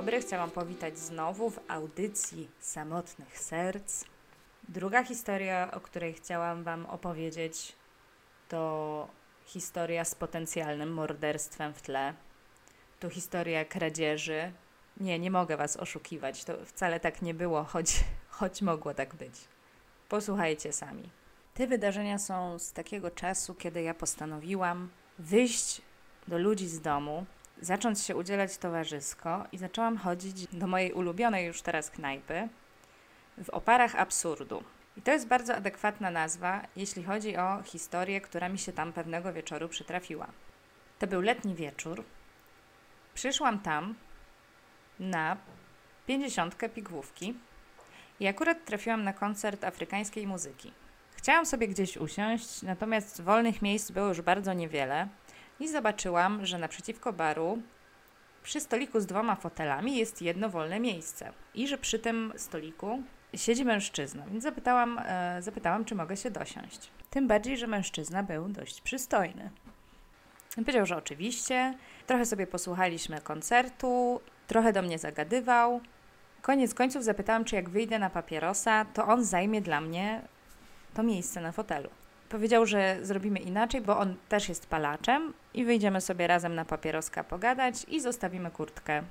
dobry, chciałam powitać znowu w audycji Samotnych Serc. Druga historia, o której chciałam Wam opowiedzieć, to historia z potencjalnym morderstwem w tle. To historia kradzieży. Nie, nie mogę Was oszukiwać, to wcale tak nie było, choć, choć mogło tak być. Posłuchajcie sami. Te wydarzenia są z takiego czasu, kiedy ja postanowiłam wyjść do ludzi z domu, zacząć się udzielać towarzysko i zaczęłam chodzić do mojej ulubionej już teraz knajpy w oparach absurdu. I to jest bardzo adekwatna nazwa, jeśli chodzi o historię, która mi się tam pewnego wieczoru przytrafiła. To był letni wieczór. Przyszłam tam na pięćdziesiątkę pigwówki i akurat trafiłam na koncert afrykańskiej muzyki. Chciałam sobie gdzieś usiąść, natomiast wolnych miejsc było już bardzo niewiele i zobaczyłam, że naprzeciwko baru przy stoliku z dwoma fotelami jest jedno wolne miejsce i że przy tym stoliku siedzi mężczyzna, więc zapytałam, e, zapytałam, czy mogę się dosiąść. Tym bardziej, że mężczyzna był dość przystojny. Powiedział, że oczywiście. Trochę sobie posłuchaliśmy koncertu, trochę do mnie zagadywał. Koniec końców zapytałam, czy jak wyjdę na papierosa, to on zajmie dla mnie to miejsce na fotelu. Powiedział, że zrobimy inaczej, bo on też jest palaczem i wyjdziemy sobie razem na papieroska pogadać i zostawimy kurtkę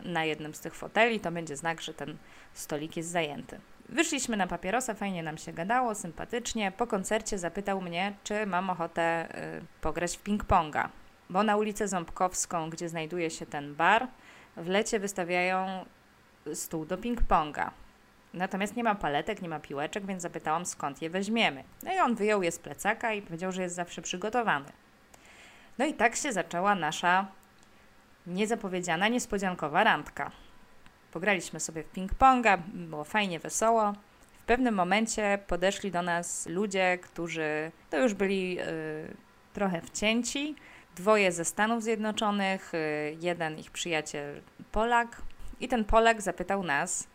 na jednym z tych foteli. To będzie znak, że ten stolik jest zajęty. Wyszliśmy na papierosa, fajnie nam się gadało, sympatycznie. Po koncercie zapytał mnie, czy mam ochotę y, pograć w ping-ponga, bo na ulicę Ząbkowską, gdzie znajduje się ten bar, w lecie wystawiają stół do ping-ponga. Natomiast nie ma paletek, nie ma piłeczek, więc zapytałam, skąd je weźmiemy. No i on wyjął je z plecaka i powiedział, że jest zawsze przygotowany. No i tak się zaczęła nasza niezapowiedziana, niespodziankowa randka. Pograliśmy sobie w ping-ponga, było fajnie, wesoło. W pewnym momencie podeszli do nas ludzie, którzy to już byli y, trochę wcięci. Dwoje ze Stanów Zjednoczonych, y, jeden ich przyjaciel Polak. I ten Polak zapytał nas,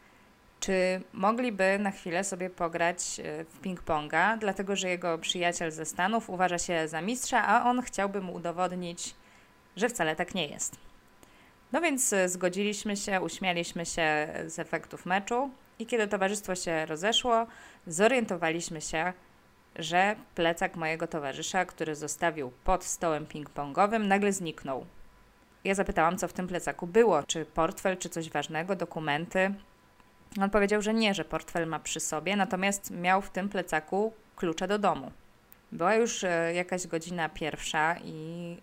czy mogliby na chwilę sobie pograć y, w ping-ponga, dlatego że jego przyjaciel ze Stanów uważa się za mistrza, a on chciałby mu udowodnić, że wcale tak nie jest. No więc y, zgodziliśmy się, uśmialiśmy się z efektów meczu i kiedy towarzystwo się rozeszło, zorientowaliśmy się, że plecak mojego towarzysza, który zostawił pod stołem ping-pongowym, nagle zniknął. Ja zapytałam, co w tym plecaku było, czy portfel, czy coś ważnego, dokumenty. On powiedział, że nie, że portfel ma przy sobie, natomiast miał w tym plecaku klucze do domu. Była już y, jakaś godzina pierwsza i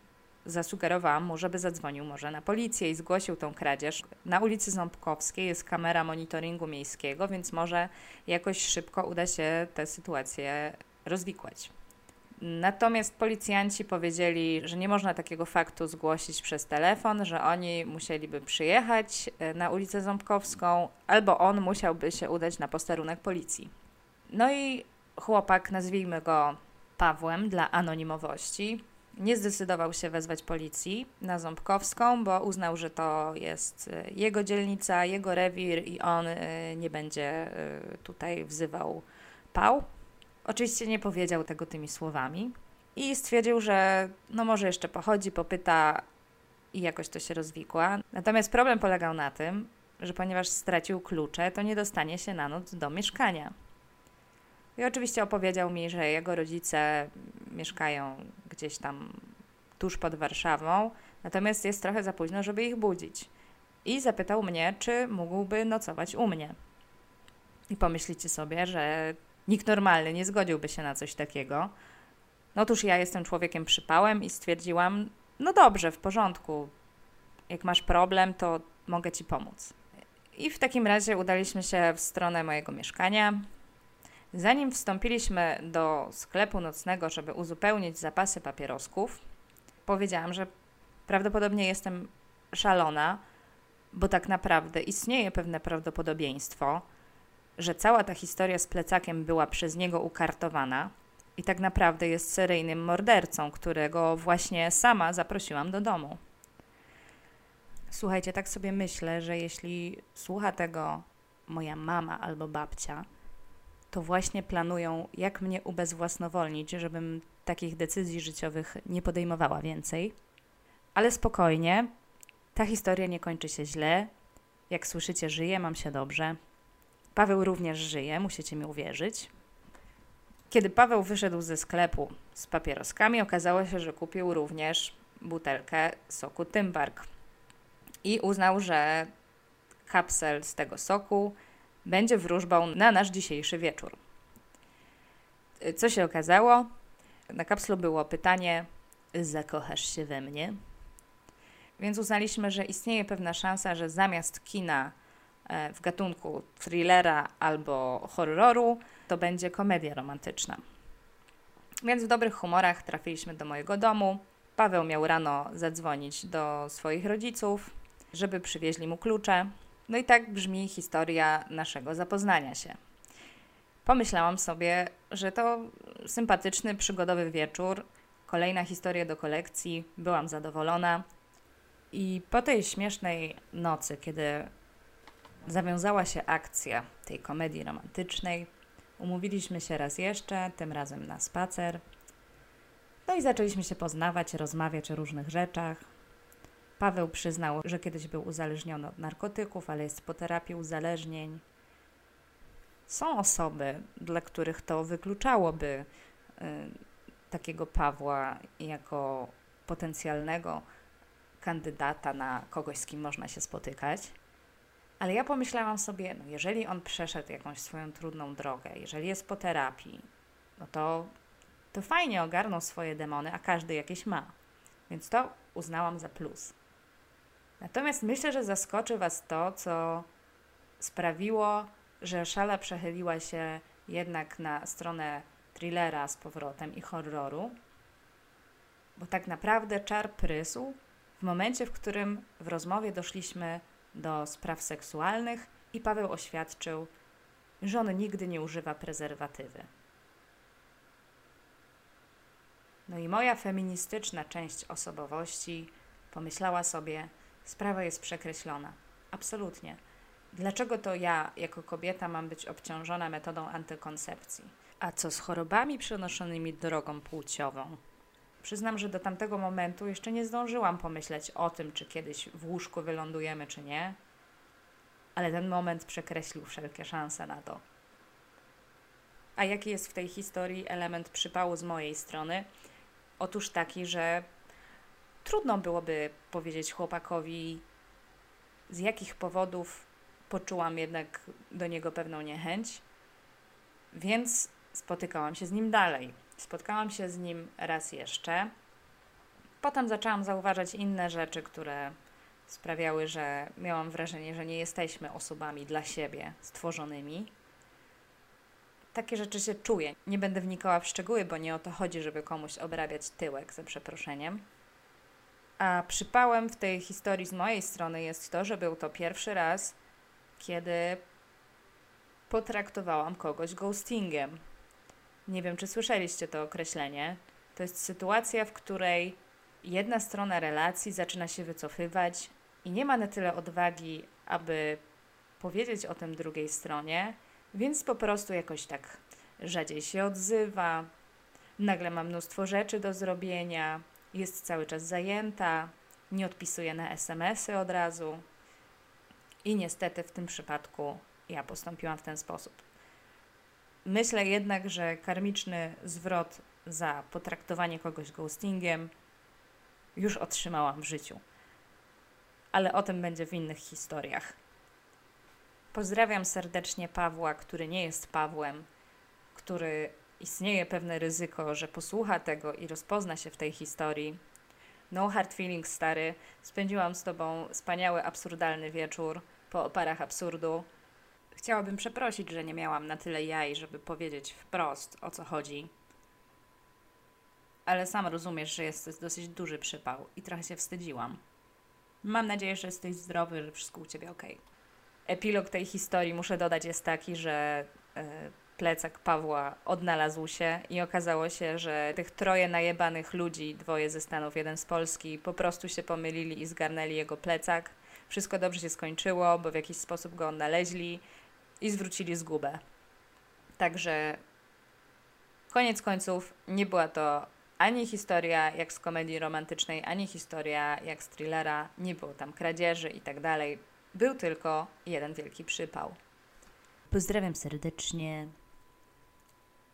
zasugerowałam mu, żeby zadzwonił może na policję i zgłosił tą kradzież. Na ulicy Ząbkowskiej jest kamera monitoringu miejskiego, więc może jakoś szybko uda się tę sytuację rozwikłać. Natomiast policjanci powiedzieli, że nie można takiego faktu zgłosić przez telefon, że oni musieliby przyjechać e, na ulicę Ząbkowską, albo on musiałby się udać na posterunek policji. No i chłopak, nazwijmy go Pawłem dla anonimowości, nie zdecydował się wezwać policji na Ząbkowską, bo uznał, że to jest y, jego dzielnica, jego rewir i on y, nie będzie tutaj wzywał pał. Oczywiście nie powiedział tego tymi słowami i stwierdził, że no może jeszcze pochodzi, popyta i jakoś to się rozwikła. Natomiast problem polegał na tym, że ponieważ stracił klucze, to nie dostanie się na noc do mieszkania. I oczywiście opowiedział mi, że jego rodzice mieszkają gdzieś tam tuż pod Warszawą, natomiast jest trochę za późno, żeby ich budzić. I zapytał mnie, czy mógłby nocować u mnie. I pomyślicie sobie, że nikt normalny nie zgodziłby się na coś takiego. No otóż ja jestem człowiekiem przypałem i stwierdziłam, no dobrze, w porządku. Jak masz problem, to mogę ci pomóc. I w takim razie udaliśmy się w stronę mojego mieszkania. Zanim wstąpiliśmy do sklepu nocnego, żeby uzupełnić zapasy papierosków, powiedziałam, że prawdopodobnie jestem szalona, bo tak naprawdę istnieje pewne prawdopodobieństwo, że cała ta historia z plecakiem była przez niego ukartowana i tak naprawdę jest seryjnym mordercą, którego właśnie sama zaprosiłam do domu. Słuchajcie, tak sobie myślę, że jeśli słucha tego moja mama albo babcia, to właśnie planują, jak mnie ubezwłasnowolnić, żebym takich decyzji życiowych nie podejmowała więcej. Ale spokojnie, ta historia nie kończy się źle Jak słyszycie, żyję, mam się dobrze. Paweł również żyje, musicie mi uwierzyć. Kiedy Paweł wyszedł ze sklepu z papieroskami, okazało się, że kupił również butelkę soku Tymbark i uznał, że kapsel z tego soku będzie wróżbą na nasz dzisiejszy wieczór. Co się okazało? Na kapslu było pytanie: Zakochasz się we mnie? Więc uznaliśmy, że istnieje pewna szansa, że zamiast kina w gatunku thrillera albo horroru, to będzie komedia romantyczna. Więc w dobrych humorach trafiliśmy do mojego domu. Paweł miał rano zadzwonić do swoich rodziców, żeby przywieźli mu klucze. No i tak brzmi historia naszego zapoznania się. Pomyślałam sobie, że to sympatyczny, przygodowy wieczór, kolejna historia do kolekcji, byłam zadowolona. I po tej śmiesznej nocy, kiedy zawiązała się akcja tej komedii romantycznej, umówiliśmy się raz jeszcze, tym razem na spacer. No i zaczęliśmy się poznawać, rozmawiać o różnych rzeczach. Paweł przyznał, że kiedyś był uzależniony od narkotyków, ale jest po terapii uzależnień. Są osoby, dla których to wykluczałoby y, takiego Pawła jako potencjalnego kandydata na kogoś, z kim można się spotykać. Ale ja pomyślałam sobie, no jeżeli on przeszedł jakąś swoją trudną drogę, jeżeli jest po terapii, no to, to fajnie ogarnął swoje demony, a każdy jakieś ma. Więc to uznałam za plus. Natomiast myślę, że zaskoczy Was to, co sprawiło, że szala przechyliła się jednak na stronę thrillera z powrotem i horroru, bo tak naprawdę czar prysł w momencie, w którym w rozmowie doszliśmy do spraw seksualnych i Paweł oświadczył, że on nigdy nie używa prezerwatywy. No i moja feministyczna część osobowości pomyślała sobie, sprawa jest przekreślona. Absolutnie. Dlaczego to ja, jako kobieta, mam być obciążona metodą antykoncepcji? A co z chorobami przenoszonymi drogą płciową? Przyznam, że do tamtego momentu jeszcze nie zdążyłam pomyśleć o tym, czy kiedyś w łóżku wylądujemy, czy nie, ale ten moment przekreślił wszelkie szanse na to. A jaki jest w tej historii element przypału z mojej strony? Otóż taki, że trudno byłoby powiedzieć chłopakowi, z jakich powodów poczułam jednak do niego pewną niechęć, więc spotykałam się z nim dalej. Spotkałam się z nim raz jeszcze. Potem zaczęłam zauważać inne rzeczy, które sprawiały, że miałam wrażenie, że nie jesteśmy osobami dla siebie stworzonymi. Takie rzeczy się czuję. Nie będę wnikała w szczegóły, bo nie o to chodzi, żeby komuś obrabiać tyłek, za przeproszeniem. A przypałem w tej historii z mojej strony jest to, że był to pierwszy raz, kiedy potraktowałam kogoś ghostingiem. Nie wiem, czy słyszeliście to określenie. To jest sytuacja, w której jedna strona relacji zaczyna się wycofywać i nie ma na tyle odwagi, aby powiedzieć o tym drugiej stronie, więc po prostu jakoś tak rzadziej się odzywa, nagle ma mnóstwo rzeczy do zrobienia, jest cały czas zajęta, nie odpisuje na SMS-y od razu. I niestety w tym przypadku ja postąpiłam w ten sposób. Myślę jednak, że karmiczny zwrot za potraktowanie kogoś ghostingiem już otrzymałam w życiu. Ale o tym będzie w innych historiach. Pozdrawiam serdecznie Pawła, który nie jest Pawłem, który istnieje pewne ryzyko, że posłucha tego i rozpozna się w tej historii. No hard feelings, stary. Spędziłam z Tobą wspaniały, absurdalny wieczór po oparach absurdu. Chciałabym przeprosić, że nie miałam na tyle jaj, żeby powiedzieć wprost o co chodzi. Ale sam rozumiesz, że jest to dosyć duży przypał i trochę się wstydziłam. Mam nadzieję, że jesteś zdrowy, że wszystko u ciebie ok. Epilog tej historii, muszę dodać, jest taki, że yy, plecak Pawła odnalazł się i okazało się, że tych troje najebanych ludzi, dwoje ze Stanów, jeden z Polski, po prostu się pomylili i zgarnęli jego plecak. Wszystko dobrze się skończyło, bo w jakiś sposób go odnaleźli i zwrócili zgubę. Także koniec końców nie była to ani historia jak z komedii romantycznej, ani historia jak z thrillera. Nie było tam kradzieży i tak dalej. Był tylko jeden wielki przypał. Pozdrawiam serdecznie.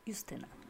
Justyna.